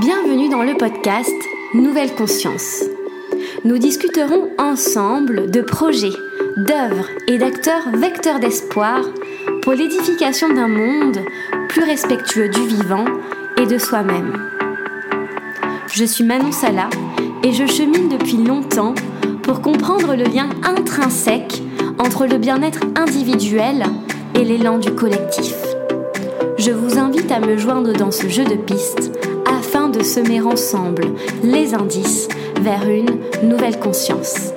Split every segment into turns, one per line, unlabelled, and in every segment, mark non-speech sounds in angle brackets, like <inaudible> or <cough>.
Bienvenue dans le podcast Nouvelle Conscience. Nous discuterons ensemble de projets, d'œuvres et d'acteurs vecteurs d'espoir pour l'édification d'un monde plus respectueux du vivant et de soi-même. Je suis Manon Sala et je chemine depuis longtemps pour comprendre le lien intrinsèque entre le bien-être individuel et l'élan du collectif. Je vous invite à me joindre dans ce jeu de pistes de semer ensemble les indices vers une nouvelle conscience.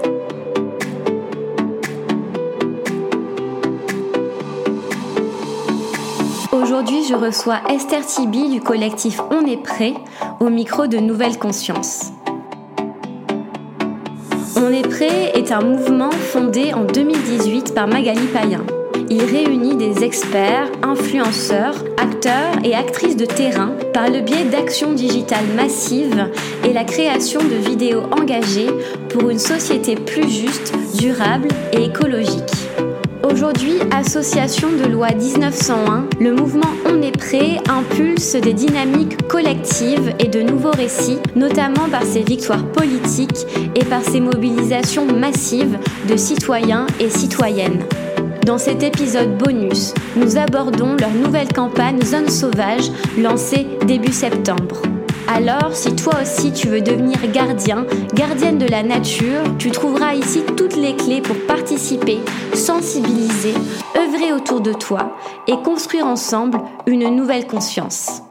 Aujourd'hui, je reçois Esther Tibi du collectif On est prêt au micro de Nouvelle Conscience. On est prêt est un mouvement fondé en 2018 par Magali Payen. Il réunit des experts, influenceurs, acteurs et actrices de terrain par le biais d'actions digitales massives et la création de vidéos engagées pour une société plus juste, durable et écologique. Aujourd'hui, association de loi 1901, le mouvement On est prêt impulse des dynamiques collectives et de nouveaux récits, notamment par ses victoires politiques et par ses mobilisations massives de citoyens et citoyennes. Dans cet épisode bonus, nous abordons leur nouvelle campagne Zone Sauvage lancée début septembre. Alors, si toi aussi tu veux devenir gardien, gardienne de la nature, tu trouveras ici toutes les clés pour participer, sensibiliser, œuvrer autour de toi et construire ensemble une nouvelle conscience.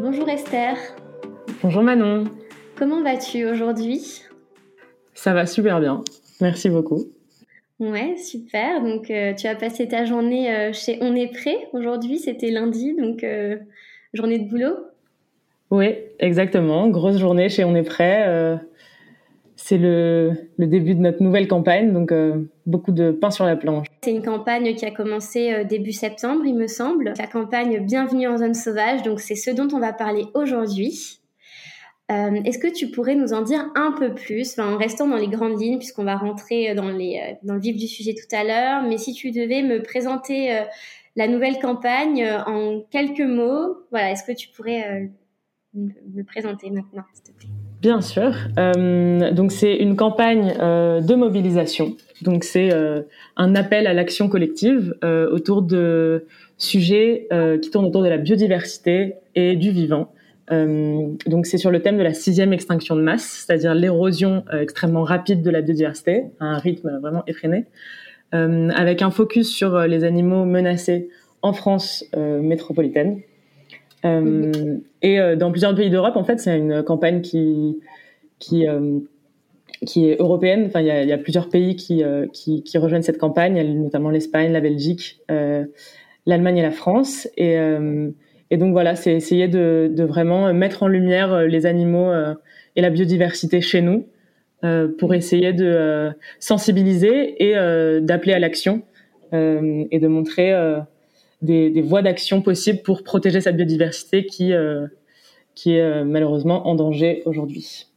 Bonjour Esther.
Bonjour Manon.
Comment vas-tu aujourd'hui?
Ça va super bien. Merci beaucoup.
Ouais, super. Donc, euh, tu as passé ta journée euh, chez On est prêt. Aujourd'hui, c'était lundi, donc euh, journée de boulot.
Oui, exactement. Grosse journée chez On est prêt. c'est le, le, début de notre nouvelle campagne, donc beaucoup de pain sur la planche.
C'est une campagne qui a commencé début septembre, il me semble. La campagne Bienvenue en zone sauvage, donc c'est ce dont on va parler aujourd'hui. Euh, est-ce que tu pourrais nous en dire un peu plus, en restant dans les grandes lignes, puisqu'on va rentrer dans, les, euh, dans le vif du sujet tout à l'heure, mais si tu devais me présenter euh, la nouvelle campagne en quelques mots, voilà, est-ce que tu pourrais me présenter maintenant, s'il te plaît?
Bien sûr. donc c'est une campagne de mobilisation. Donc c'est un appel à l'action collective autour de sujets qui tournent autour de la biodiversité et du vivant. Euh, donc c'est sur le thème de la sixième extinction de masse, c'est-à-dire l'érosion euh, extrêmement rapide de la biodiversité, à un rythme vraiment effréné, euh, avec un focus sur les animaux menacés en France métropolitaine. Et dans plusieurs pays d'Europe, en fait, c'est une campagne qui qui est européenne. Enfin, il y a, plusieurs pays qui, qui, rejoignent cette campagne, notamment l'Espagne, la Belgique, l'Allemagne et la France. Et donc voilà, c'est essayer de, vraiment mettre en lumière euh, les animaux euh, et la biodiversité chez nous euh, pour essayer de sensibiliser et d'appeler à l'action et de montrer des, des, voies d'action possibles pour protéger cette biodiversité qui, qui est malheureusement en danger aujourd'hui.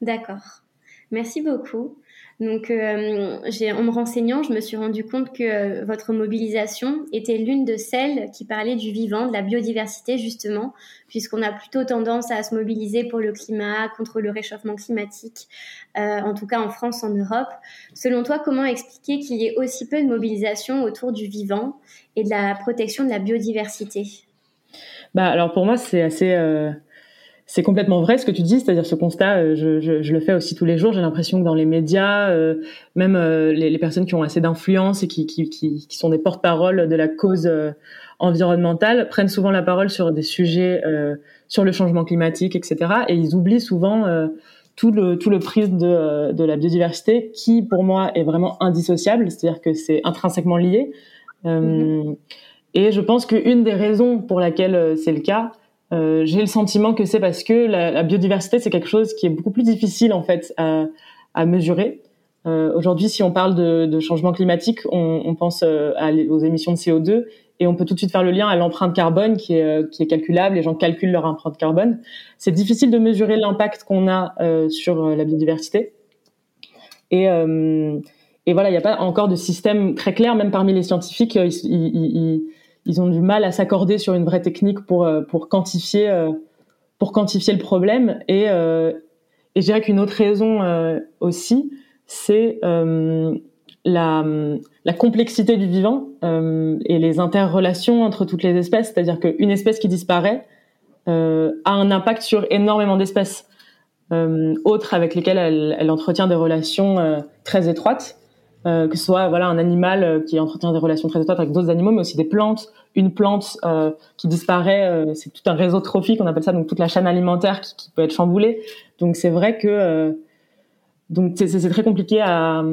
D'accord. Merci beaucoup. Donc, euh, en me renseignant, je me suis rendu compte que euh, votre mobilisation était l'une de celles qui parlait du vivant, de la biodiversité justement, puisqu'on a plutôt tendance à se mobiliser pour le climat, contre le réchauffement climatique, euh, en tout cas en France, en Europe. Selon toi, comment expliquer qu'il y ait aussi peu de mobilisation autour du vivant et de la protection de la biodiversité?
Bah, alors pour moi, c'est assez c'est complètement vrai ce que tu dis, c'est-à-dire ce constat, euh, je, je, je, le fais aussi tous les jours. J'ai l'impression que dans les médias, euh, même euh, les, les, personnes qui ont assez d'influence et qui, qui, qui, qui, sont des porte-parole de la cause environnementale prennent souvent la parole sur des sujets sur le changement climatique, etc. Et ils oublient souvent tout le tout le prisme de, de la biodiversité, qui pour moi est vraiment indissociable, c'est-à-dire que c'est intrinsèquement lié. Mm-hmm. Et je pense qu'une des raisons pour laquelle c'est le cas, euh, j'ai le sentiment que c'est parce que la, la biodiversité c'est quelque chose qui est beaucoup plus difficile en fait à, à mesurer. Euh, Aujourd'hui, si on parle de, de changement climatique, on, on pense euh, aux émissions de CO2 et on peut tout de suite faire le lien à l'empreinte carbone qui est, euh, qui est calculable. Les gens calculent leur empreinte carbone. C'est difficile de mesurer l'impact qu'on a euh, sur la biodiversité. Et, et voilà, il n'y a pas encore de système très clair, même parmi les scientifiques. Ils, ils, ils ont du mal à s'accorder sur une vraie technique pour pour quantifier pour quantifier le problème. Et et je dirais qu'une autre raison aussi c'est la, la, complexité du vivant euh, et les interrelations entre toutes les espèces, c'est-à-dire qu'une espèce qui disparaît euh, a un impact sur énormément d'espèces euh, autres avec lesquelles elle, elle, entretient des relations euh, très étroites, euh, que ce soit voilà un animal qui entretient des relations très étroites avec d'autres animaux, mais aussi des plantes. Une plante qui disparaît, c'est tout un réseau trophique, on appelle ça donc toute la chaîne alimentaire qui, peut être chamboulée. Donc c'est vrai que donc c'est très compliqué à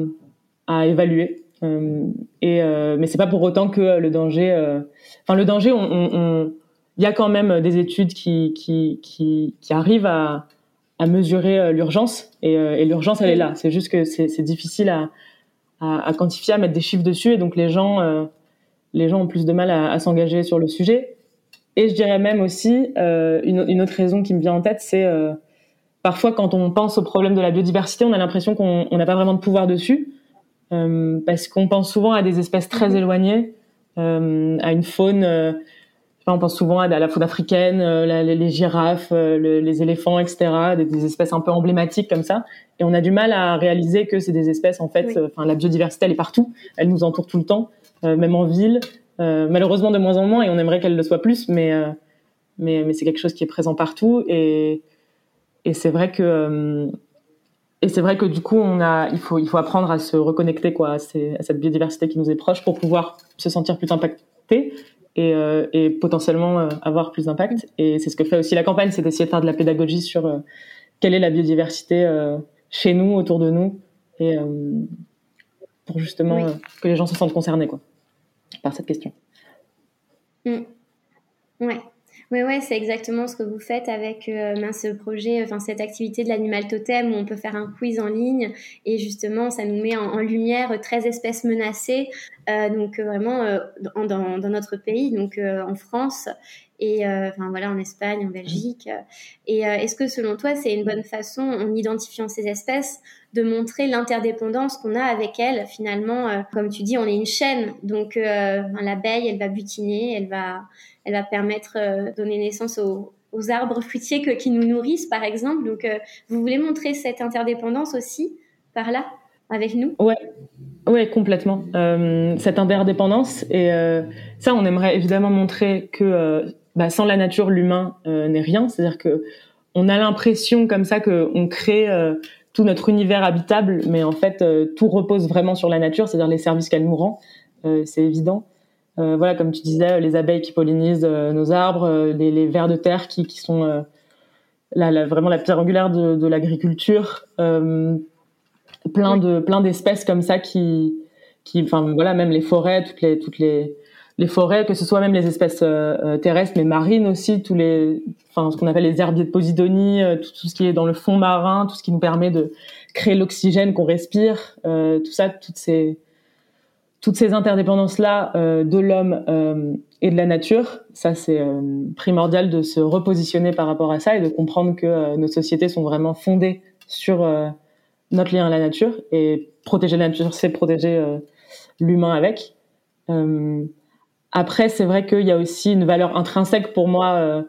à évaluer. Euh, et euh, mais c'est pas pour autant que le danger. Euh, enfin, le danger, il y a quand même des études qui qui qui, qui arrivent à à mesurer l'urgence et, et l'urgence elle est là. C'est juste que c'est difficile à, à, à, quantifier, à mettre des chiffres dessus et donc les gens les gens ont plus de mal à, à s'engager sur le sujet. Et je dirais même aussi une, une, autre raison qui me vient en tête, c'est parfois quand on pense au problème de la biodiversité, on a l'impression qu'on n'a pas vraiment de pouvoir dessus. Euh, parce qu'on pense souvent à des espèces très mhm. éloignées, euh, à une faune. Euh, on pense souvent à la faune africaine, les, girafes, les éléphants, etc. Des, espèces un peu emblématiques comme ça. Et on a du mal à réaliser que c'est des espèces en fait. Enfin, la biodiversité elle est partout, elle nous entoure tout le temps, même en ville. malheureusement de moins en moins, et on aimerait qu'elle le soit plus, mais mais, mais c'est quelque chose qui est présent partout. Et et c'est vrai que et c'est vrai que du coup, on a, il faut, il faut apprendre à se reconnecter quoi, à, cette biodiversité qui nous est proche pour pouvoir se sentir plus impacté et, euh, et potentiellement euh, avoir plus d'impact. Et c'est ce que fait aussi la campagne, c'est d'essayer de faire de la pédagogie sur euh, quelle est la biodiversité chez nous, autour de nous, et pour justement que les gens se sentent concernés quoi, par cette question.
Mm. Ouais. Oui, ouais, c'est exactement ce que vous faites avec euh, ce projet, enfin cette activité de l'animal totem où on peut faire un quiz en ligne et justement ça nous met en, lumière 13 espèces menacées, euh, donc euh, vraiment euh, dans, dans, notre pays, donc en France et enfin voilà en Espagne, en Belgique. Et est-ce que selon toi c'est une bonne façon, en identifiant ces espèces, de montrer l'interdépendance qu'on a avec elles finalement, comme tu dis, on est une chaîne, donc l'abeille elle va butiner, elle va elle va permettre de euh, donner naissance aux, arbres fruitiers qui nous nourrissent, par exemple. Donc, euh, vous voulez montrer cette interdépendance aussi par là avec nous?
Ouais, ouais, complètement. Euh, cette interdépendance et ça, on aimerait évidemment montrer que bah, sans la nature, l'humain n'est rien. C'est-à-dire que on a l'impression comme ça que on crée tout notre univers habitable, mais en fait, tout repose vraiment sur la nature, c'est-à-dire les services qu'elle nous rend. c'est évident. Euh, voilà, comme tu disais, les abeilles qui pollinisent euh, nos arbres, euh, les, vers de terre qui, qui sont la, vraiment la pierre angulaire de, de l'agriculture. plein de plein d'espèces comme ça qui qui enfin voilà même les forêts toutes les toutes les les forêts que ce soit même les espèces terrestres mais marines aussi tous les enfin ce qu'on appelle les herbiers de Posidonie tout, tout, ce qui est dans le fond marin tout ce qui nous permet de créer l'oxygène qu'on respire tout ça toutes ces toutes ces interdépendances-là euh, de l'homme euh, et de la nature, ça c'est euh, primordial de se repositionner par rapport à ça et de comprendre que nos sociétés sont vraiment fondées sur notre lien à la nature et protéger la nature, c'est protéger l'humain avec. après, c'est vrai qu'il y a aussi une valeur intrinsèque pour moi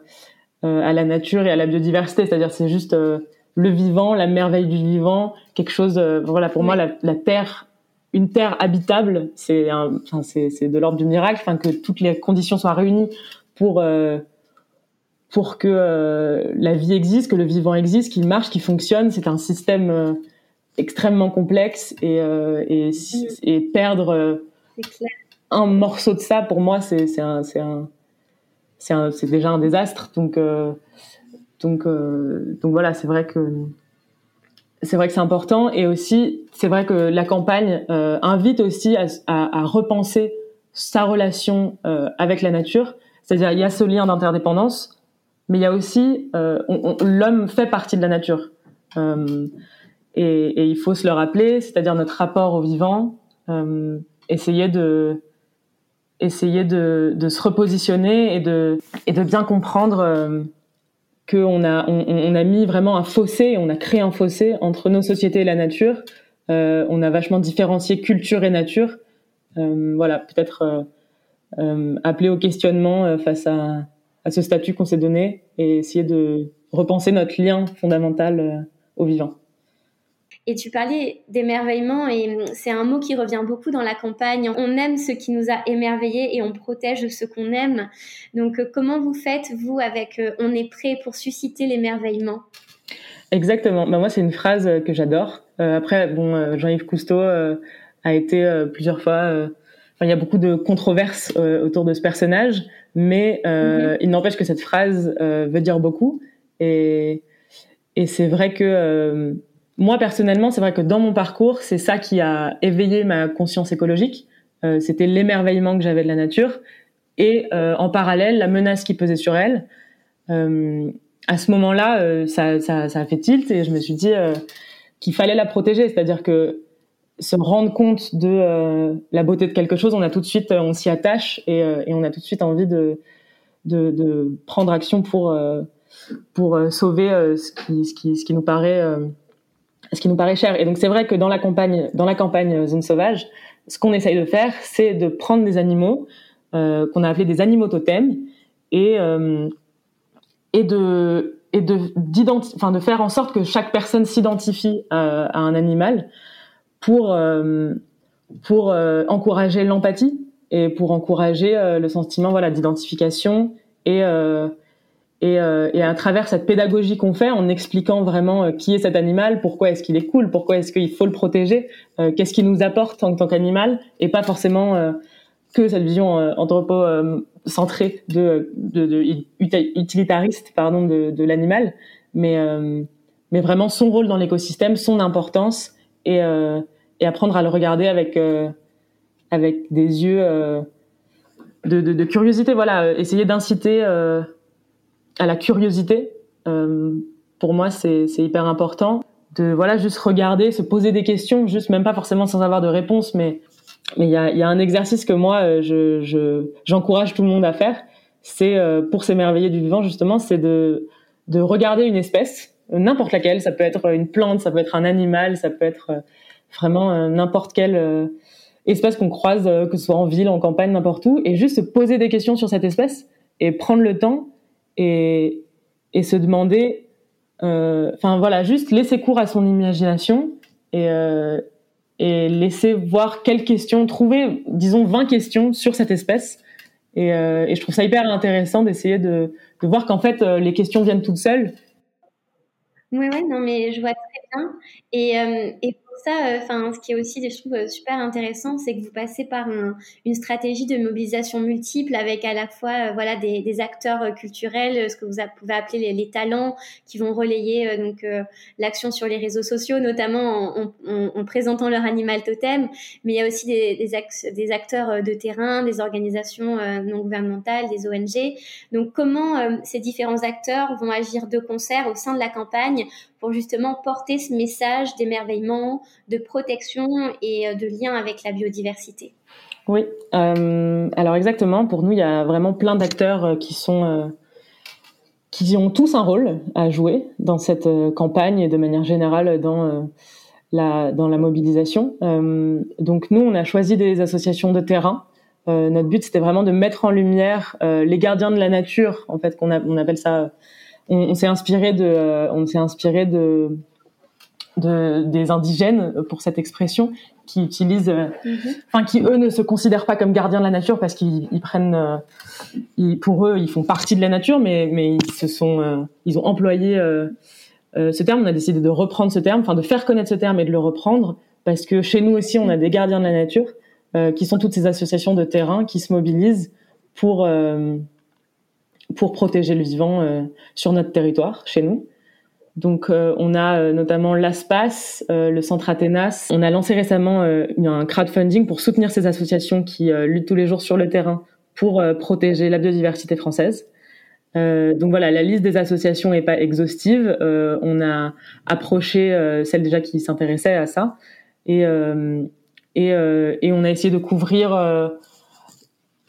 à la nature et à la biodiversité, c'est-à-dire c'est juste le vivant, la merveille du vivant, quelque chose. voilà, pour moi, la, la terre une terre habitable, c'est enfin, c'est de l'ordre du miracle, enfin que toutes les conditions soient réunies pour euh, pour que euh, la vie existe, que le vivant existe, qu'il marche, qu'il fonctionne. C'est un système euh, extrêmement complexe et et, et, perdre un morceau de ça pour moi c'est c'est un c'est un c'est déjà un désastre. Donc donc donc voilà, c'est vrai que c'est vrai que c'est important et aussi c'est vrai que la campagne euh, invite aussi à, à, à, repenser sa relation euh, avec la nature. C'est-à-dire il y a ce lien d'interdépendance, mais il y a aussi euh, l'homme fait partie de la nature euh, et, et, il faut se le rappeler, c'est-à-dire notre rapport au vivant, euh, essayer de essayer de, de, se repositionner et de et de bien comprendre qu'on a, on, on, a mis vraiment un fossé, on a créé un fossé entre nos sociétés et la nature. Euh, on a vachement différencié culture et nature. Euh, voilà, peut-être euh, appeler au questionnement face à, à ce statut qu'on s'est donné et essayer de repenser notre lien fondamental au vivant.
Et tu parlais d'émerveillement et c'est un mot qui revient beaucoup dans la campagne. On aime ce qui nous a émerveillés et on protège ce qu'on aime. Donc euh, comment vous faites, vous, avec euh, On est prêt pour susciter l'émerveillement?
Exactement. Bah, moi, c'est une phrase que j'adore. Euh, après, bon, Jean-Yves Cousteau a été plusieurs fois... il y a beaucoup de controverses autour de ce personnage, mais mm-hmm. il n'empêche que cette phrase veut dire beaucoup. Et, et c'est vrai que moi personnellement, c'est vrai que dans mon parcours, c'est ça qui a éveillé ma conscience écologique. Euh, c'était l'émerveillement que j'avais de la nature et euh, en parallèle la menace qui pesait sur elle. Euh, à ce moment-là, euh, ça, ça, ça, a fait tilt et je me suis dit euh, qu'il fallait la protéger, c'est-à-dire que se rendre compte de la beauté de quelque chose, on a tout de suite, on s'y attache et, et, on a tout de suite envie de, de, de prendre action pour pour sauver ce qui, ce qui ce qui nous paraît ce qui nous paraît cher. Et donc c'est vrai que dans la campagne, dans la campagne Zone Sauvage, ce qu'on essaye de faire, c'est de prendre des animaux euh, qu'on a appelés des animaux totems et euh, et de et de enfin de faire en sorte que chaque personne s'identifie à, un animal pour euh, pour euh, encourager l'empathie et pour encourager euh, le sentiment voilà d'identification et et, euh, et, à travers cette pédagogie qu'on fait, en expliquant vraiment euh, qui est cet animal, pourquoi est-ce qu'il est cool, pourquoi est-ce qu'il faut le protéger, euh, qu'est-ce qu'il nous apporte en tant qu'animal, et pas forcément euh, que cette vision anthropocentrée de, de, de, utilitariste pardon de, de l'animal, mais mais vraiment son rôle dans l'écosystème, son importance, et, et apprendre à le regarder avec avec des yeux de, de, curiosité. Voilà, essayer d'inciter à la curiosité. Euh, pour moi, c'est hyper important de voilà juste regarder, se poser des questions, juste même pas forcément sans avoir de réponse, mais mais il y a, y a, un exercice que moi euh, je j'encourage tout le monde à faire, c'est euh, pour s'émerveiller du vivant justement, c'est de de regarder une espèce, n'importe laquelle, ça peut être une plante, ça peut être un animal, ça peut être euh, vraiment n'importe quelle espèce qu'on croise, que ce soit en ville, en campagne, n'importe où, et juste se poser des questions sur cette espèce et prendre le temps et, se demander, euh, enfin voilà, juste laisser cours à son imagination et, euh, laisser voir quelles questions, trouver, disons, 20 questions sur cette espèce. Et, euh, et je trouve ça hyper intéressant d'essayer de, voir qu'en fait, les questions viennent toutes seules.
Oui, oui, non, mais je vois très bien. Et, et ça, euh, enfin, ce qui est aussi, je trouve, euh, super intéressant, c'est que vous passez par une stratégie de mobilisation multiple avec à la fois, euh, voilà, des, acteurs culturels, ce que vous pouvez appeler les, talents, qui vont relayer donc l'action sur les réseaux sociaux, notamment en, en, en, présentant leur animal totem. Mais il y a aussi des acteurs de terrain, des organisations non gouvernementales, des ONG. Donc, comment ces différents acteurs vont agir de concert au sein de la campagne pour justement porter ce message d'émerveillement, de protection et euh, de lien avec la biodiversité.
Oui, euh, alors exactement. Pour nous, il y a vraiment plein d'acteurs euh, qui sont qui ont tous un rôle à jouer dans cette campagne et de manière générale dans la dans la mobilisation. donc nous, on a choisi des associations de terrain. notre but, c'était vraiment de mettre en lumière les gardiens de la nature, en fait, qu'on on appelle ça on, s'est inspiré de, euh, on s'est inspiré de, de, des indigènes pour cette expression qui utilisent, euh, mhm. enfin qui eux ne se considèrent pas comme gardiens de la nature parce qu'ils ils prennent, euh, ils, pour eux ils font partie de la nature, mais mais ils se sont, ils ont employé ce terme. On a décidé de reprendre ce terme, enfin de faire connaître ce terme et de le reprendre parce que chez nous aussi on a des gardiens de la nature qui sont toutes ces associations de terrain qui se mobilisent pour pour protéger le vivant euh, sur notre territoire, chez nous. Donc, euh, on a euh, notamment l'ASPAS, le Centre Athénas. On a lancé récemment un crowdfunding pour soutenir ces associations qui luttent tous les jours sur le terrain pour protéger la biodiversité française. donc voilà, la liste des associations n'est pas exhaustive. on a approché celles déjà qui s'intéressaient à ça et, et, et on a essayé de couvrir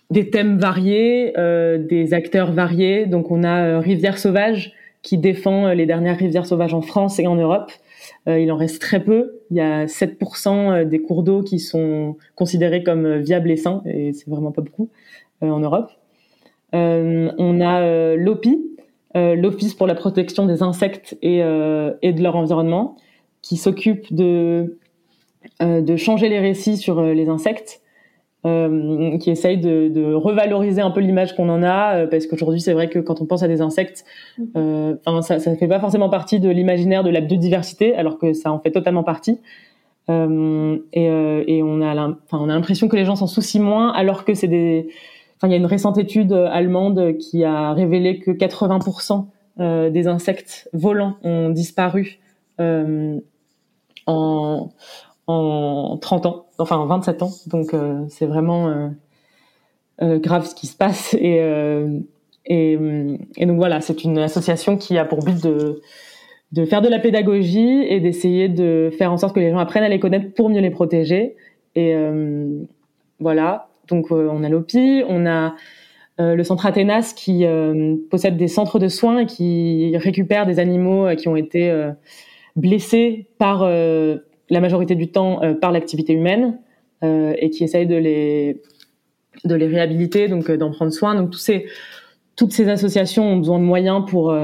des thèmes variés, euh, des acteurs variés. Donc on a euh, Rivière Sauvage qui défend euh, les dernières rivières sauvages en France et en Europe. il en reste très peu. Il y a 7% des cours d'eau qui sont considérés comme viables et sains, et c'est vraiment pas beaucoup. en Europe. on a l'OPI, l'Office pour la protection des insectes et, et de leur environnement, qui s'occupe de changer les récits sur les insectes euh, qui essaye de, de, revaloriser un peu l'image qu'on en a, euh, parce qu'aujourd'hui c'est vrai que quand on pense à des insectes, mhm. euh, ça, ça fait pas forcément partie de l'imaginaire de la biodiversité, alors que ça en fait totalement partie. Euh, et, et, on a, enfin on a l'impression que les gens s'en soucient moins, alors que c'est des, enfin il y a une récente étude allemande qui a révélé que 80% des insectes volants ont disparu en en 30 ans, enfin 27 ans. Donc euh, c'est vraiment euh, euh, grave ce qui se passe. Et, et, et, donc voilà, c'est une association qui a pour but de, de faire de la pédagogie et d'essayer de faire en sorte que les gens apprennent à les connaître pour mieux les protéger. Et voilà, donc on a l'OPI, on a le centre Athénas qui possède des centres de soins et qui récupère des animaux qui ont été blessés par la majorité du temps euh, par l'activité humaine euh, et qui essayent de les de les réhabiliter, donc euh, d'en prendre soin. Donc tous ces toutes ces associations ont besoin de moyens pour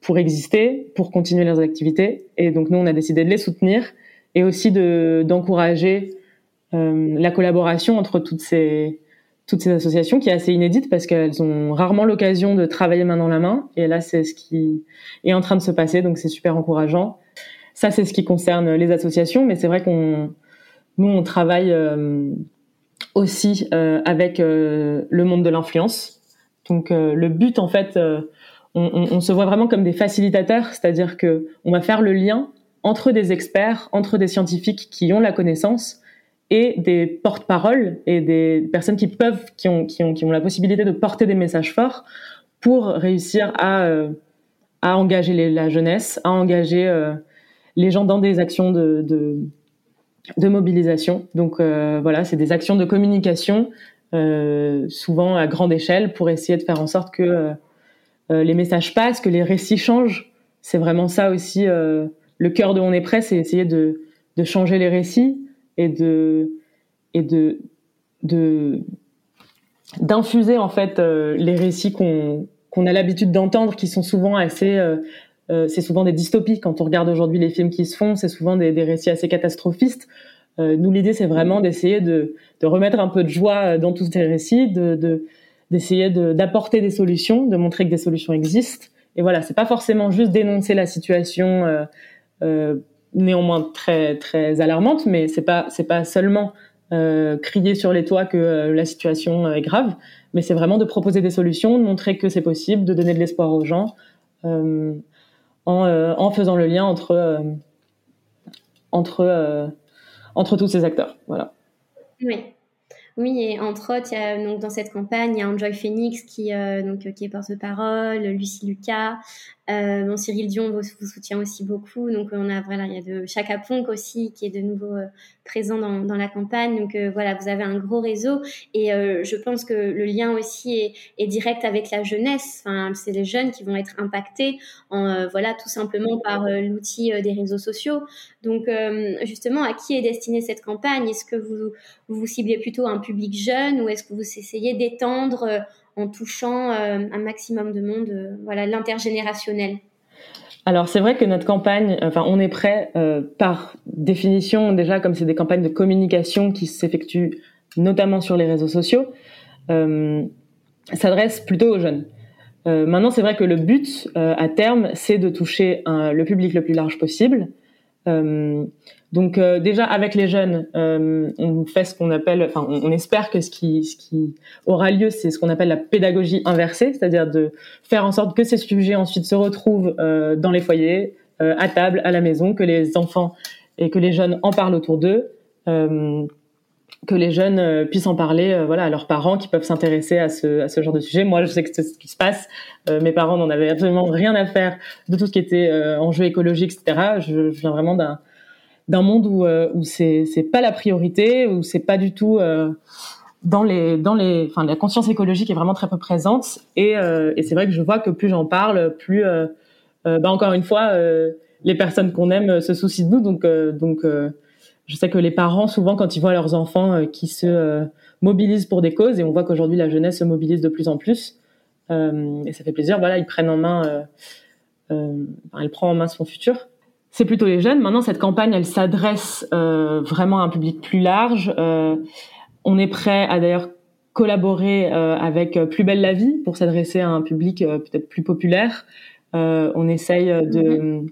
pour exister, pour continuer leurs activités. Et donc nous, on a décidé de les soutenir et aussi de d'encourager euh, la collaboration entre toutes ces toutes ces associations qui est assez inédite parce qu'elles ont rarement l'occasion de travailler main dans la main. Et là, c'est ce qui est en train de se passer, donc c'est super encourageant. Ça, c'est ce qui concerne les associations, mais c'est vrai qu'on, nous, on travaille euh, aussi euh, avec euh, le monde de l'influence. Donc, le but, en fait, on, se voit vraiment comme des facilitateurs, c'est-à-dire que on va faire le lien entre des experts, entre des scientifiques qui ont la connaissance et des porte-paroles et des personnes qui peuvent, qui ont, qui ont, qui ont la possibilité de porter des messages forts pour réussir à, à engager la jeunesse, à engager les gens dans des actions de, de, mobilisation. Donc euh, voilà, c'est des actions de communication, euh, souvent à grande échelle, pour essayer de faire en sorte que euh, les messages passent, que les récits changent. C'est vraiment ça aussi le cœur de On est prêt, c'est essayer de, de changer les récits et de et de de d'infuser en fait les récits qu'on qu'on a l'habitude d'entendre, qui sont souvent assez c'est souvent des dystopies. Quand on regarde aujourd'hui les films qui se font, c'est souvent des, des, récits assez catastrophistes. Euh, nous, l'idée, c'est vraiment d'essayer de, de, remettre un peu de joie dans tous ces récits, de, d'essayer de, d'apporter des solutions, de montrer que des solutions existent. Et voilà, c'est pas forcément juste dénoncer la situation euh, euh néanmoins très très alarmante, mais c'est pas c'est pas seulement euh, crier sur les toits que la situation est grave, mais c'est vraiment de proposer des solutions, de montrer que c'est possible, de donner de l'espoir aux gens. Euh, en, faisant le lien entre euh, entre euh, entre tous ces acteurs. Voilà.
Oui. Oui, et entre autres, donc, dans cette campagne, il y a Enjoy Phoenix qui, donc, qui est porte-parole, Lucie Lucas, euh, bon, Cyril Dion vous, soutient aussi beaucoup. Donc on a voilà, il y a de Chaka Ponk aussi qui est de nouveau euh, présent dans, dans, la campagne. Donc euh, voilà, vous avez un gros réseau et euh, je pense que le lien aussi est, est direct avec la jeunesse. Enfin, c'est les jeunes qui vont être impactés en voilà tout simplement par l'outil des réseaux sociaux. Donc justement, à qui est destinée cette campagne? Est-ce que vous, vous vous ciblez plutôt un public jeune ou est-ce que vous essayez d'étendre en touchant euh, un maximum de monde, euh, voilà, l'intergénérationnel.
Alors c'est vrai que notre campagne, enfin on est prêt euh, par définition déjà comme c'est des campagnes de communication qui s'effectuent notamment sur les réseaux sociaux, s'adresse plutôt aux jeunes. maintenant c'est vrai que le but à terme c'est de toucher le public le plus large possible. Donc euh, déjà avec les jeunes, euh, on fait ce qu'on appelle, enfin on, espère que ce qui, ce qui aura lieu, c'est ce qu'on appelle la pédagogie inversée, c'est-à-dire de faire en sorte que ces sujets ensuite se retrouvent euh, dans les foyers, à table, à la maison, que les enfants et que les jeunes en parlent autour d'eux, que les jeunes puissent en parler, voilà, à leurs parents qui peuvent s'intéresser à ce, genre de sujet. Moi, je sais que c'est ce qui se passe. mes parents n'en avaient absolument rien à faire de tout ce qui était enjeu écologique, etc. Je, viens vraiment d'un monde où euh, où c'est pas la priorité, où c'est pas du tout euh, dans les dans les enfin la conscience écologique est vraiment très peu présente et euh, c'est vrai que je vois que plus j'en parle, plus bah encore une fois les personnes qu'on aime se soucient de nous donc je sais que les parents, souvent, quand ils voient leurs enfants qui se mobilisent pour des causes, et on voit qu'aujourd'hui la jeunesse se mobilise de plus en plus, et ça fait plaisir. Voilà, ils prennent en main, elle prend en main son futur c'est plutôt les jeunes. Maintenant, cette campagne, elle s'adresse euh, vraiment à un public plus large. Euh, on est prêt à d'ailleurs collaborer euh, avec Plus belle la vie pour s'adresser à un public peut-être plus populaire. on essaye de,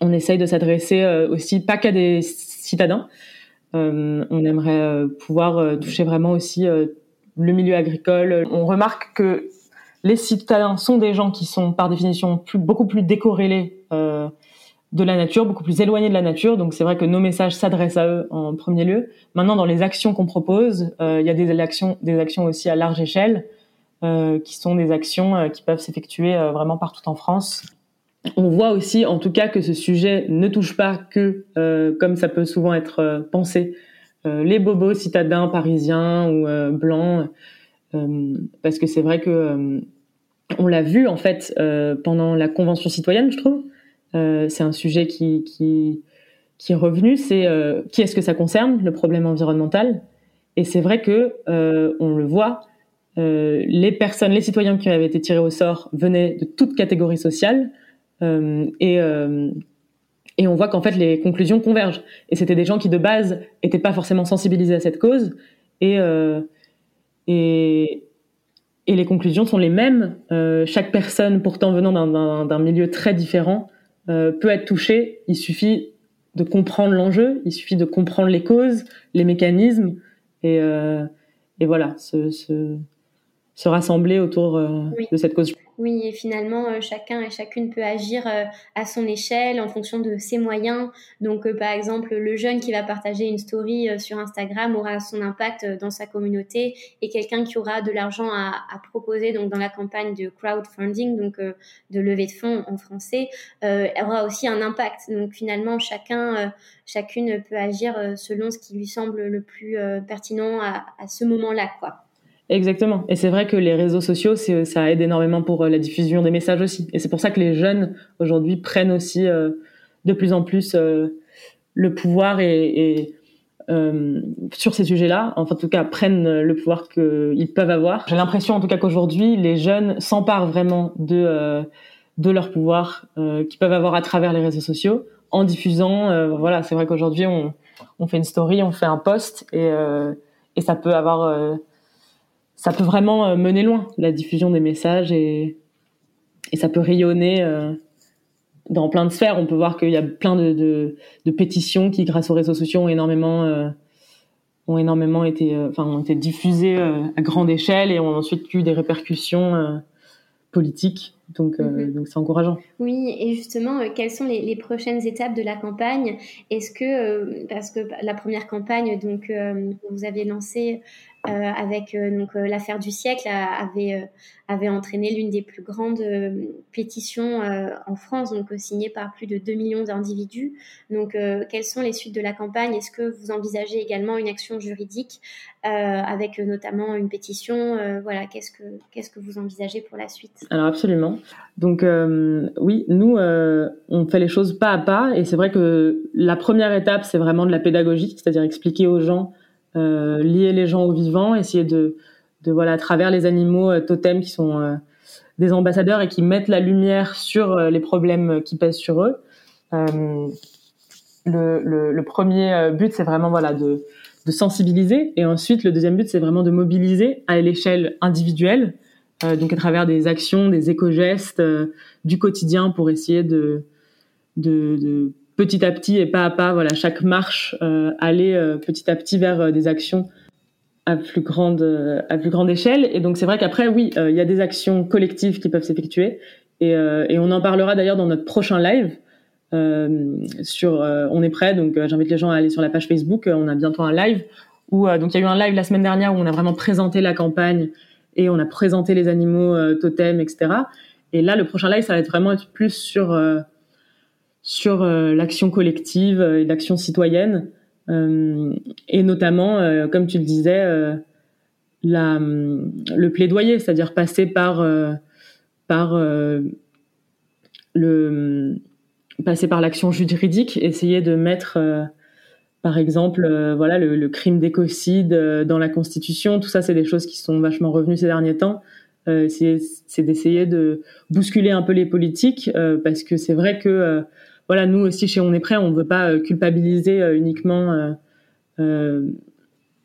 on essaye de s'adresser aussi pas qu'à des citadins. on aimerait pouvoir toucher vraiment aussi le milieu agricole. On remarque que les citadins sont des gens qui sont par définition beaucoup plus décorrélés euh, de la nature, beaucoup plus éloignés de la nature. Donc c'est vrai que nos messages s'adressent à eux en premier lieu. Maintenant, dans les actions qu'on propose, euh, il y a des actions, des actions aussi à large échelle, euh, qui sont des actions euh, qui peuvent s'effectuer vraiment partout en France. On voit aussi, en tout cas, que ce sujet ne touche pas que, comme ça peut souvent être pensé, les bobos citadins parisiens ou blancs, parce que c'est vrai que on l'a vu en fait pendant la convention citoyenne, je trouve. Euh, c'est un sujet qui, est revenu. C'est euh, qui est-ce que ça concerne, le problème environnemental? Et c'est vrai que euh, on le voit, les personnes, les citoyens qui avaient été tirés au sort venaient de toutes catégories sociales. Et et on voit qu'en fait les conclusions convergent. Et c'était des gens qui de base n'étaient pas forcément sensibilisés à cette cause. Et, euh, et, et, les conclusions sont les mêmes. Euh, chaque personne, pourtant venant d'un milieu très différent, euh, peut être touché. Il suffit de comprendre l'enjeu, il suffit de comprendre les causes, les mécanismes, et, euh, et voilà, se, se, se rassembler autour euh, de cette cause.
Oui, et finalement, euh, chacun et chacune peut agir euh, à son échelle en fonction de ses moyens. Donc, euh, par exemple, le jeune qui va partager une story sur Instagram aura son impact dans sa communauté et quelqu'un qui aura de l'argent à, proposer, donc dans la campagne de crowdfunding, donc de levée de fonds en français, aura aussi un impact. Donc, finalement, chacun, chacune peut agir selon ce qui lui semble le plus pertinent à, à ce moment-là, quoi.
Exactement. Et c'est vrai que les réseaux sociaux, ça aide énormément pour euh, la diffusion des messages aussi. Et c'est pour ça que les jeunes aujourd'hui prennent aussi euh, de plus en plus euh, le pouvoir et, et euh, sur ces sujets-là, enfin, en tout cas prennent le pouvoir qu'ils peuvent avoir. J'ai l'impression en tout cas qu'aujourd'hui, les jeunes s'emparent vraiment de de leur pouvoir qu'ils peuvent avoir à travers les réseaux sociaux en diffusant. voilà, c'est vrai qu'aujourd'hui on on fait une story, on fait un post et et ça peut avoir ça peut vraiment euh, mener loin la diffusion des messages et, et ça peut rayonner euh, dans plein de sphères. On peut voir qu'il y a plein de, de, de, pétitions qui, grâce aux réseaux sociaux, ont énormément, euh, ont énormément été, enfin, ont été diffusées à grande échelle et ont ensuite eu des répercussions politiques. Donc, mhm. donc c'est encourageant.
Oui, et justement, quelles sont les, les, prochaines étapes de la campagne? Est-ce que, parce que la première campagne, donc, vous avez lancé euh, avec euh, donc euh, l'affaire du siècle avait avait entraîné l'une des plus grandes pétitions en France, donc signée par plus de 2 millions d'individus. Donc, quelles sont les suites de la campagne? Est-ce que vous envisagez également une action juridique avec notamment une pétition? Voilà, qu'est-ce que qu'est-ce que vous envisagez pour la suite?
Alors absolument. Donc oui, nous on fait les choses pas à pas, et c'est vrai que la première étape c'est vraiment de la pédagogie, c'est-à-dire expliquer aux gens euh, lier les gens aux vivants, essayer de, voilà, à travers les animaux euh, totems qui sont euh, des ambassadeurs et qui mettent la lumière sur les problèmes qui pèsent sur eux. Le, le, premier but, c'est vraiment voilà de, sensibiliser, et ensuite le deuxième but, c'est vraiment de mobiliser à l'échelle individuelle, euh, donc à travers des actions, des éco-gestes du quotidien pour essayer de petit à petit et pas à pas, voilà, chaque marche, euh, aller euh, petit à petit vers euh, des actions à plus grande à plus grande échelle. Et donc c'est vrai qu'après, oui, il y a des actions collectives qui peuvent s'effectuer. Et, et, on en parlera d'ailleurs dans notre prochain live. sur, on est prêt, donc j'invite les gens à aller sur la page Facebook. on a bientôt un live où donc il y a eu un live la semaine dernière où on a vraiment présenté la campagne et on a présenté les animaux totems, etc. Et là, le prochain live, ça va être vraiment plus sur sur euh, l'action collective et l'action citoyenne, euh, et notamment, euh, comme tu le disais, le plaidoyer, c'est-à-dire passer par par le passer par l'action juridique, essayer de mettre par exemple, voilà, le, crime d'écocide dans la Constitution, tout ça, c'est des choses qui sont vachement revenues ces derniers temps. c'est d'essayer de bousculer un peu les politiques, parce que c'est vrai que, voilà, nous aussi chez On est prêt, on ne veut pas culpabiliser uniquement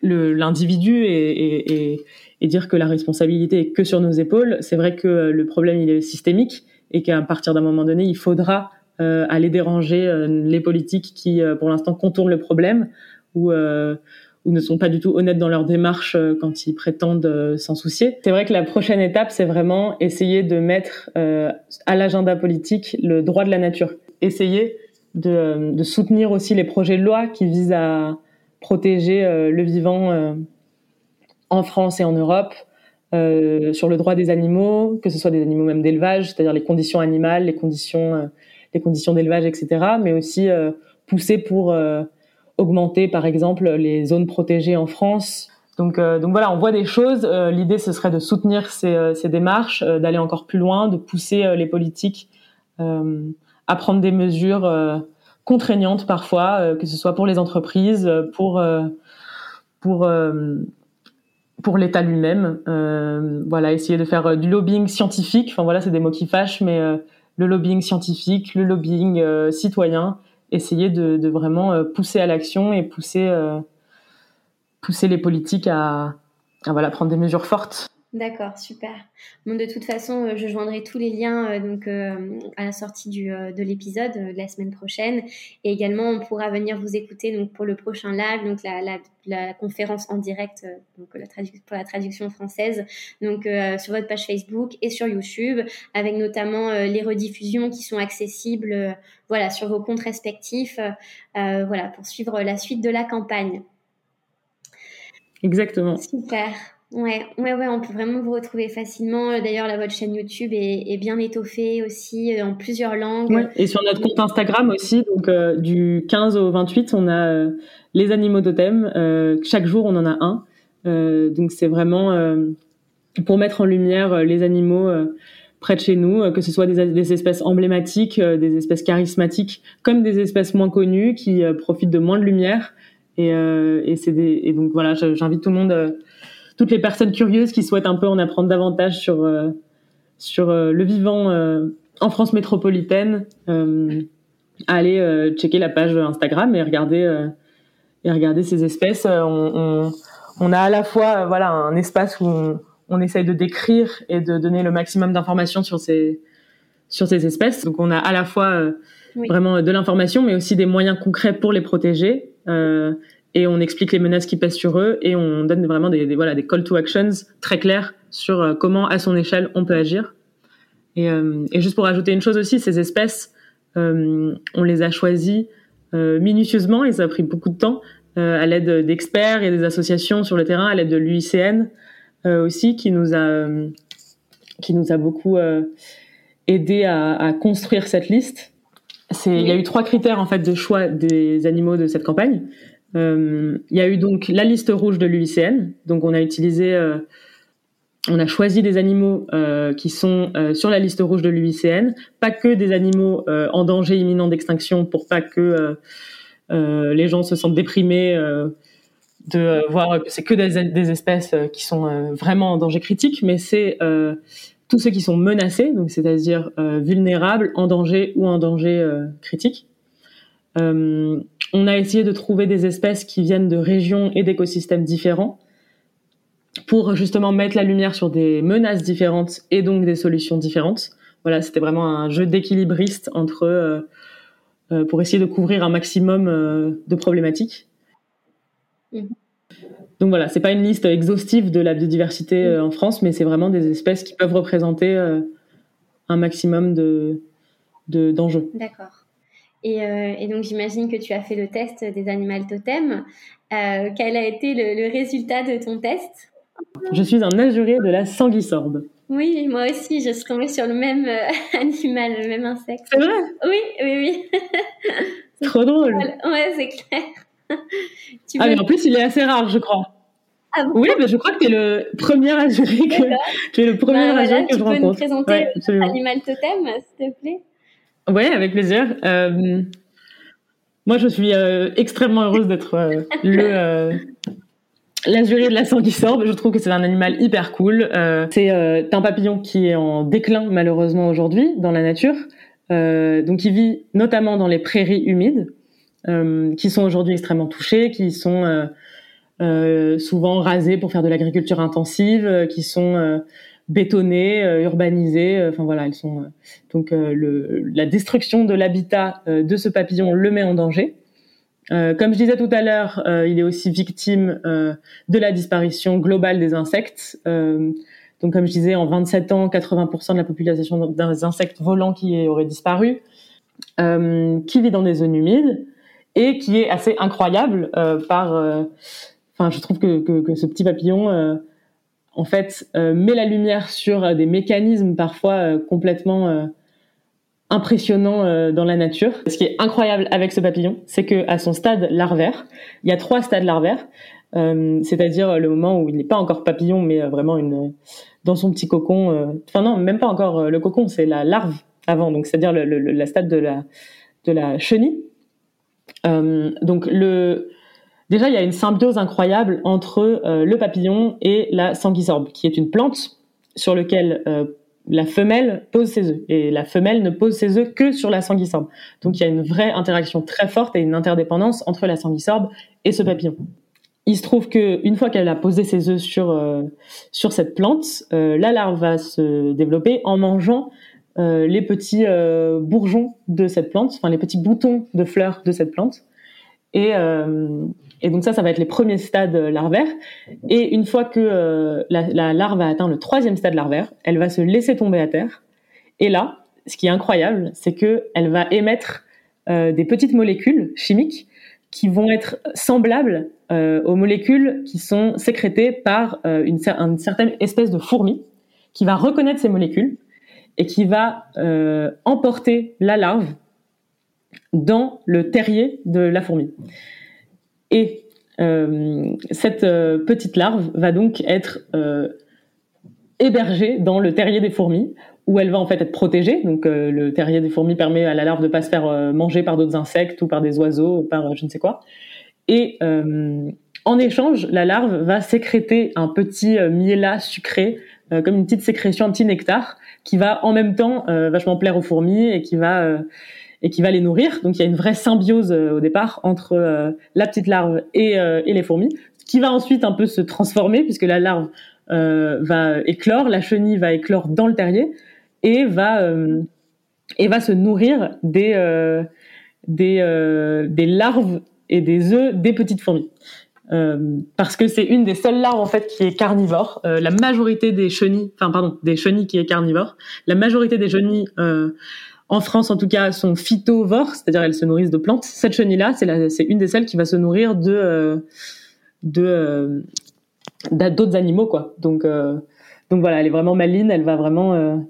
l'individu et, dire que la responsabilité est que sur nos épaules. C'est vrai que le problème il est systémique et qu'à partir d'un moment donné, il faudra euh, aller déranger euh, les politiques qui, euh, pour l'instant, contournent le problème ou ne sont pas du tout honnêtes dans leur démarche quand ils prétendent s'en soucier. C'est vrai que la prochaine étape, c'est vraiment essayer de mettre à l'agenda politique le droit de la nature. Essayer de, de, soutenir aussi les projets de loi qui visent à protéger euh, le vivant euh, en France et en Europe, euh, sur le droit des animaux, que ce soit des animaux même d'élevage, c'est-à-dire les conditions animales, les conditions, les conditions d'élevage, etc., mais aussi pousser pour augmenter, par exemple, les zones protégées en France. Donc, donc voilà, on voit des choses. L'idée, ce serait de soutenir ces, ces démarches, d'aller encore plus loin, de pousser les politiques à prendre des mesures contraignantes parfois, euh, que ce soit pour les entreprises, pour euh, pour euh, pour l'État lui-même. voilà, essayer de faire du lobbying scientifique. Enfin voilà, c'est des mots qui fâchent, mais le lobbying scientifique, le lobbying citoyen, essayer de, de vraiment pousser à l'action et pousser pousser les politiques à, à voilà prendre des mesures fortes.
D'accord, super. Bon, de toute façon, euh, je joindrai tous les liens euh, donc euh, à la sortie du, de l'épisode la semaine prochaine. Et également, on pourra venir vous écouter donc pour le prochain live, donc la, la, la conférence en direct donc la pour la traduction française, donc sur votre page Facebook et sur YouTube, avec notamment les rediffusions qui sont accessibles, voilà, sur vos comptes respectifs, voilà, pour suivre la suite de la campagne.
Exactement.
Super. Ouais, ouais, ouais, on peut vraiment vous retrouver facilement. Euh, d'ailleurs, là, votre chaîne YouTube est, bien étoffée aussi euh, en plusieurs langues.
Ouais, et sur notre compte Instagram aussi, donc euh, du 15 au 28, on a les animaux totems. chaque jour, on en a un. donc c'est vraiment pour mettre en lumière les animaux près de chez nous, que ce soit des, des espèces emblématiques, des espèces charismatiques, comme des espèces moins connues qui profitent de moins de lumière. Et, et, c'est des, et donc voilà, j'invite tout le monde toutes les personnes curieuses qui souhaitent un peu en apprendre davantage sur euh, sur euh, le vivant euh, en France métropolitaine, aller checker la page Instagram et regarder et regarder ces espèces. On, on, a à la fois voilà un espace où on, on essaye de décrire et de donner le maximum d'informations sur ces sur ces espèces. Donc on a à la fois vraiment de l'information, mais aussi des moyens concrets pour les protéger. Euh, et on explique les menaces qui pèsent sur eux et on donne vraiment des, voilà des call to actions très clairs sur euh, comment à son échelle on peut agir. Et, euh, et juste pour ajouter une chose aussi, ces espèces, euh, on les a choisies euh, minutieusement et ça a pris beaucoup de temps à l'aide d'experts et des associations sur le terrain, à l'aide de l'UICN aussi qui nous a qui nous a beaucoup aidé à, à construire cette liste. Il y a eu trois critères en fait de choix des animaux de cette campagne. Euh, il y a eu donc la liste rouge de l'UICN. Donc on a utilisé, euh, on a choisi des animaux euh, qui sont sur la liste rouge de l'UICN, pas que des animaux en danger imminent d'extinction pour pas que les gens se sentent déprimés de voir que c'est que des, des, espèces qui sont vraiment en danger critique, mais c'est tous ceux qui sont menacés, donc c'est-à-dire vulnérables, en danger ou en danger critique. Euh, on a essayé de trouver des espèces qui viennent de régions et d'écosystèmes différents pour justement mettre la lumière sur des menaces différentes et donc des solutions différentes. Voilà, c'était vraiment un jeu d'équilibriste entre euh, euh, pour essayer de couvrir un maximum de problématiques. Mhm. Donc voilà, c'est pas une liste exhaustive de la biodiversité mhm. en France, mais c'est vraiment des espèces qui peuvent représenter un maximum de d'enjeux.
D'accord. Euh, et, donc, j'imagine que tu as fait le test des animaux totems. Euh, quel a été le, résultat de ton test?
Je suis un azuré de la sanguisorbe.
Oui, moi aussi, je suis tombée sur le même euh, <laughs> animal, le même insecte.
C'est vrai?
Oui, oui,
oui. <laughs> Trop drôle.
Ouais, c'est clair. <laughs>
ah, mais en plus, il est assez rare, je crois. Ah oui, mais je crois que tu es le premier azuré que, tu es le premier bah, azuré que je rencontre. Tu peux nous
présenter l'animal totem, s'il te plaît?
Ouais, avec plaisir. Euh, Moi, je suis extrêmement heureuse d'être le L'azuré de la sanguisorbe, je trouve que c'est un animal hyper cool. Euh, c'est euh, un papillon qui est en déclin malheureusement aujourd'hui dans la nature. Euh, donc il vit notamment dans les prairies humides, euh, qui sont aujourd'hui extrêmement touchées, qui sont euh, souvent rasées pour faire de l'agriculture intensive, qui sont bétonnées, urbanisées. Enfin voilà, elles sont donc le, la destruction de l'habitat de ce papillon le met en danger. Euh, comme je disais tout à l'heure, euh, il est aussi victime euh, de la disparition globale des insectes. donc, comme je disais, en 27 ans, 80% de la population des insectes volants qui aurait disparu, qui vit dans des zones humides et qui est assez incroyable par. Enfin, je trouve que, que, que, ce petit papillon, en fait, met la lumière sur des mécanismes parfois complètement impressionnant euh, dans la nature. Ce qui est incroyable avec ce papillon, c'est que à son stade larvaire, il y a trois stades larvaires, euh, c'est-à-dire le moment où il n'est pas encore papillon, mais euh, vraiment une dans son petit cocon. Enfin non, même pas encore le cocon, c'est la larve avant, donc c'est-à-dire le, la stade de la de la chenille. donc le déjà il y a une symbiose incroyable entre le papillon et la sanguisorbe, qui est une plante sur lequel la femelle pose ses œufs et la femelle ne pose ses œufs que sur la sanguisorbe. Donc il y a une vraie interaction très forte et une interdépendance entre la sanguisorbe et ce papillon. Il se trouve que une fois qu'elle a posé ses œufs sur euh, sur cette plante, euh, la larve va se développer en mangeant euh, les petits bourgeons de cette plante, enfin les petits boutons de fleurs de cette plante. Et, et donc ça, ça va être les premiers stades larvaires. Et une fois que euh, la, larve a atteint le troisième stade larvaire, elle va se laisser tomber à terre. Et là, ce qui est incroyable, c'est que elle va émettre euh, des petites molécules chimiques qui vont être semblables euh, aux molécules qui sont sécrétées par une, certaine espèce de fourmi qui va reconnaître ces molécules et qui va emporter la larve dans le terrier de la fourmi. Et euh, cette euh, petite larve va donc être euh, hébergée dans le terrier des fourmis, où elle va en fait être protégée. Donc le terrier des fourmis permet à la larve de pas se faire manger par d'autres insectes ou par des oiseaux ou par je ne sais quoi. Et en échange, la larve va sécréter un petit miella sucré, comme une petite sécrétion, un petit nectar, qui va en même temps vachement plaire aux fourmis et qui va et qui va les nourrir. Donc il y a une vraie symbiose euh, au départ entre euh, la petite larve et, euh, et, les fourmis, qui va ensuite un peu se transformer puisque la larve va éclore, la chenille va éclore dans le terrier et va et va se nourrir des des, larves et des œufs des petites fourmis. Parce que c'est une des seules larves en fait qui est carnivore. La majorité des chenilles, enfin pardon, des chenilles qui est carnivore. La majorité des chenilles en France en tout cas, sont phytovores, c'est-à-dire elles se nourrissent de plantes. Cette chenille-là, c'est une des celles qui va se nourrir de euh, de euh, d'autres animaux, quoi. Donc euh, donc voilà, elle est vraiment maline, elle va vraiment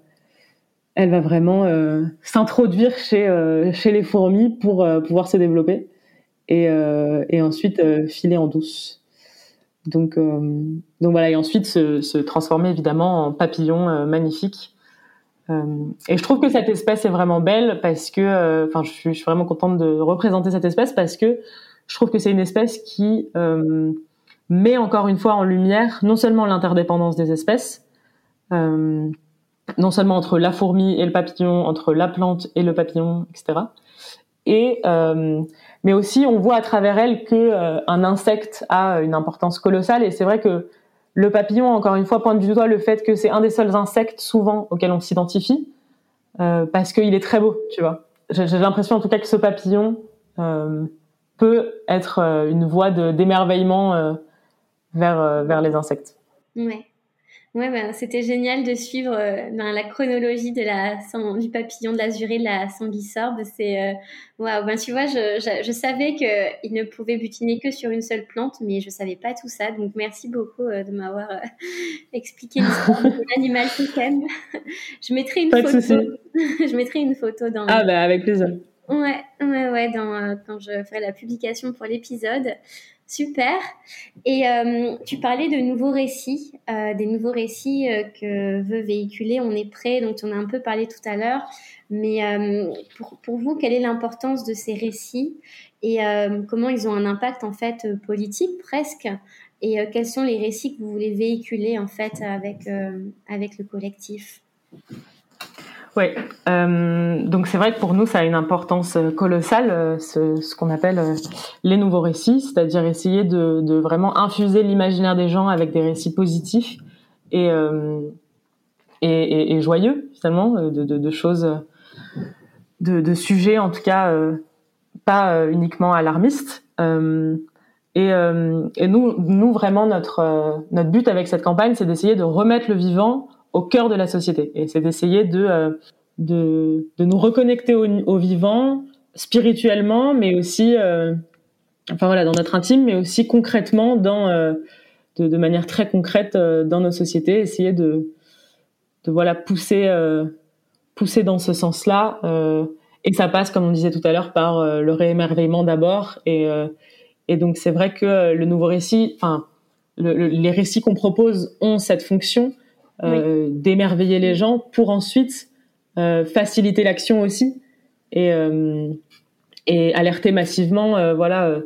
elle va vraiment s'introduire chez les fourmis pour pouvoir se développer et ensuite filer en douce. Donc voilà et ensuite se, transformer évidemment en papillon magnifique et je trouve que cette espèce est vraiment belle parce que, euh, enfin, je, suis vraiment contente de représenter cette espèce parce que je trouve que c'est une espèce qui euh, met encore une fois en lumière non seulement l'interdépendance des espèces, non seulement entre la fourmi et le papillon, entre la plante et le papillon, etc. Et mais aussi on voit à travers elle que un insecte a une importance colossale et c'est vrai que le papillon, encore une fois, pointe du doigt le fait que c'est un des seuls insectes souvent auxquels on s'identifie, euh, parce qu'il est très beau, tu vois. J'ai l'impression en tout cas que ce papillon euh, peut être euh, une voie d'émerveillement vers, vers les insectes.
Ouais. Ouais, ben, c'était génial de suivre euh, ben, la chronologie de la, du papillon de l'azuré de la sanguisorbe. C'est euh, waouh, ben tu vois, je, je, je savais qu'il ne pouvait butiner que sur une seule plante, mais je savais pas tout ça. Donc merci beaucoup euh, de m'avoir <laughs> expliqué l'histoire de <laughs> l'animal totem. je mettrai une photo. <laughs> je mettrai une photo dans.
Ah ben avec plaisir.
Ouais, ouais, ouais, dans, quand je ferai la publication pour l'épisode Super. Et euh, tu parlais de nouveaux récits, euh, des nouveaux récits euh, que veut véhiculer On est prêt, dont on a un peu parlé tout à l'heure. Mais pour, vous, quelle est l'importance de ces récits et comment ils ont un impact en fait politique presque? Et quels sont les récits que vous voulez véhiculer en fait avec le collectif?
Oui, euh, donc c'est vrai que pour nous, ça a une importance euh, colossale, euh, ce, ce qu'on appelle euh, les nouveaux récits, c'est-à-dire essayer de, de vraiment infuser l'imaginaire des gens avec des récits positifs et, euh, et, et, joyeux, finalement, de, de, de choses, de, sujets en tout cas pas uniquement alarmistes. et, et nous, nous, vraiment, notre, notre but avec cette campagne, c'est d'essayer de remettre le vivant au cœur de la société. Et c'est d'essayer de, euh, de, de, nous reconnecter au, au, vivant spirituellement, mais aussi, euh, enfin voilà, dans notre intime, mais aussi concrètement, dans, euh, de, manière très concrète dans nos sociétés, essayer de, de voilà pousser, pousser dans ce sens-là. et ça passe, comme on disait tout à l'heure, par le réémerveillement d'abord. Et, et donc c'est vrai que le nouveau récit, enfin le, les récits qu'on propose ont cette fonction euh, d'émerveiller les gens pour ensuite euh, faciliter l'action aussi et, euh, et alerter massivement voilà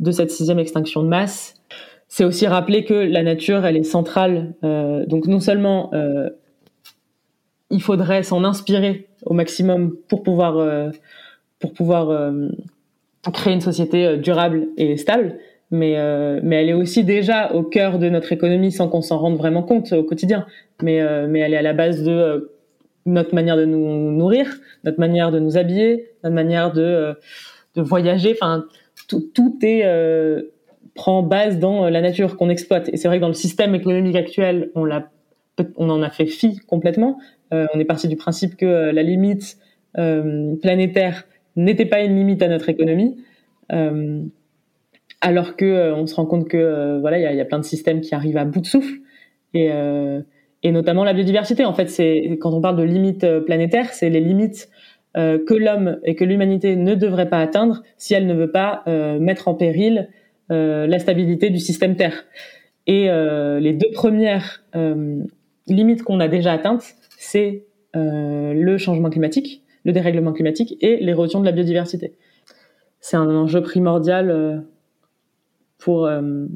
de cette sixième extinction de masse. C'est aussi rappeler que la nature, elle est centrale. donc non seulement il faudrait s'en inspirer au maximum pour pouvoir pour pouvoir créer une société durable et stable, mais euh, mais elle est aussi déjà au cœur de notre économie sans qu'on s'en rende vraiment compte au quotidien. Mais euh, mais elle est à la base de euh, notre manière de nous nourrir, notre manière de nous habiller, notre manière de de voyager. Enfin, tout tout est prend base dans la nature qu'on exploite. Et c'est vrai que dans le système économique actuel, on l'a on en a fait fi complètement. on est parti du principe que la limite planétaire n'était pas une limite à notre économie. Alors que euh, on se rend compte que euh, voilà, il y a, plein de systèmes qui arrivent à bout de souffle et euh, notamment la biodiversité. En fait, c'est quand on parle de limites planétaires, c'est les limites que l'homme et que l'humanité ne devrait pas atteindre si elle ne veut pas mettre en péril la stabilité du système Terre. Et les deux premières limites qu'on a déjà atteintes, c'est le changement climatique, le dérèglement climatique et l'érosion de la biodiversité. C'est un enjeu primordial pour, euh,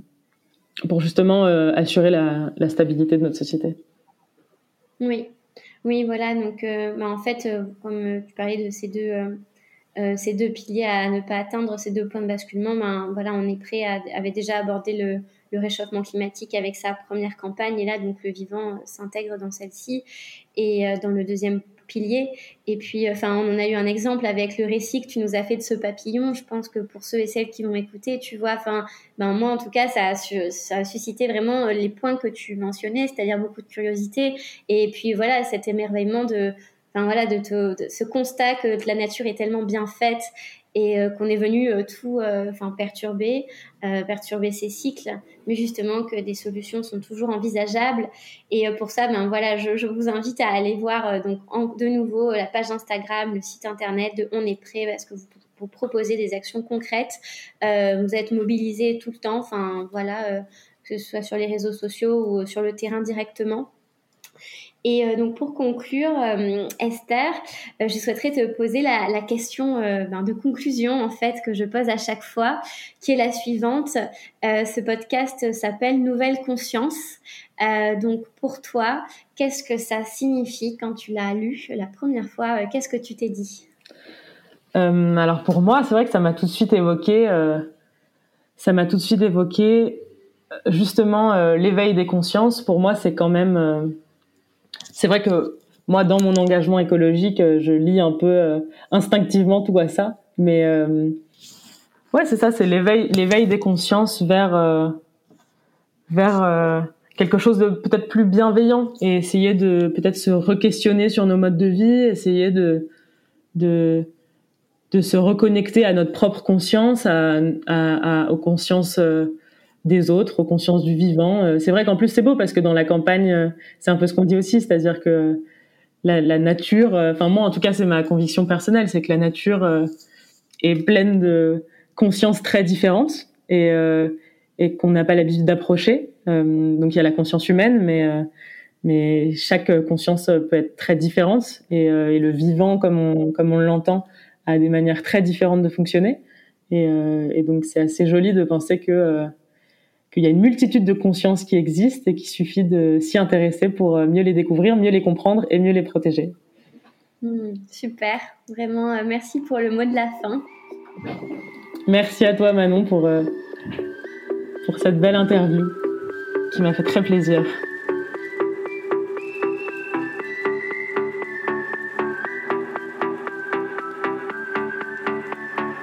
pour justement euh, assurer la, la, stabilité de notre société.
Oui, oui, voilà. Donc, euh, bah, en fait, comme tu parlais de ces deux, ces deux piliers à ne pas atteindre, ces deux points de basculement, ben, voilà, on est prêt à avait déjà abordé le, le réchauffement climatique avec sa première campagne et là donc le vivant s'intègre dans celle-ci et dans le deuxième Et puis, euh, enfin, on en a eu un exemple avec le récit que tu nous as fait de ce papillon. Je pense que pour ceux et celles qui vont écouter, tu vois, enfin, ben moi en tout cas, ça a, ça a suscité vraiment euh, les points que tu mentionnais, c'est-à-dire beaucoup de curiosité et puis voilà cet émerveillement de, enfin voilà, de, de, ce constat que la nature est tellement bien faite et euh, qu'on est venu euh, tout euh, perturber perturber ces cycles. Mais justement que des solutions sont toujours envisageables. Et pour ça ben voilà je, vous invite à aller voir donc de nouveau la page Instagram le site internet de on est prêt parce que vous proposez des actions concrètes. Vous êtes mobilisés tout le temps que ce soit sur les réseaux sociaux ou sur le terrain directement et euh, donc pour conclure, euh, Esther, euh, je souhaiterais te poser la, question ben, de conclusion en fait que je pose à chaque fois, qui est la suivante. ce podcast s'appelle Nouvelle conscience. donc pour toi, qu'est-ce que ça signifie quand tu l'as lu la première fois? Qu'est-ce que tu t'es dit?
Alors pour moi, c'est vrai que ça m'a tout de suite évoqué. ça m'a tout de suite évoqué justement l'éveil des consciences. Pour moi, c'est quand même c'est vrai que moi, dans mon engagement écologique, euh, je lis un peu euh, instinctivement tout à ça. Mais euh, ouais, c'est ça, c'est l'éveil, l'éveil des consciences vers vers quelque chose de peut-être plus bienveillant et essayer de peut-être se re-questionner sur nos modes de vie, essayer de de de se reconnecter à notre propre conscience, à, à, à aux consciences des autres, aux consciences du vivant. Euh, c'est vrai qu'en plus c'est beau parce que dans la campagne, euh, c'est un peu ce qu'on dit aussi, c'est-à-dire que la, la nature, euh, enfin moi en tout cas c'est ma conviction personnelle, c'est que la nature est pleine de consciences très différentes et, et qu'on n'a pas l'habitude d'approcher. donc il y a la conscience humaine, mais mais chaque conscience peut être très différente et, et le vivant, comme on comme on l'entend, a des manières très différentes de fonctionner. Et, et donc c'est assez joli de penser que qu'il y a une multitude de consciences qui existent et qu'il suffit de s'y intéresser pour mieux les découvrir, mieux les comprendre et mieux les protéger.
Hmm, super, vraiment euh, merci pour le mot de la fin.
Merci à toi Manon pour, euh, pour cette belle interview qui m'a fait très plaisir.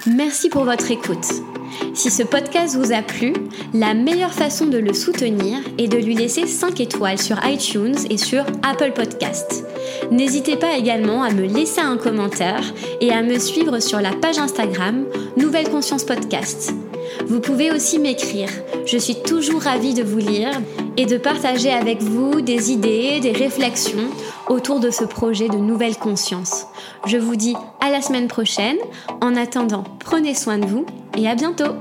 Merci pour votre écoute. Si ce podcast vous a plu, la meilleure façon de le soutenir est de lui laisser 5 étoiles sur iTunes et sur Apple Podcasts. N'hésitez pas également à me laisser un commentaire et à me suivre sur la page Instagram Nouvelle Conscience Podcast. Vous pouvez aussi m'écrire. Je suis toujours ravie de vous lire et de partager avec vous des idées, des réflexions autour de ce projet de nouvelle conscience. Je vous dis à la semaine prochaine. En attendant, prenez soin de vous et à bientôt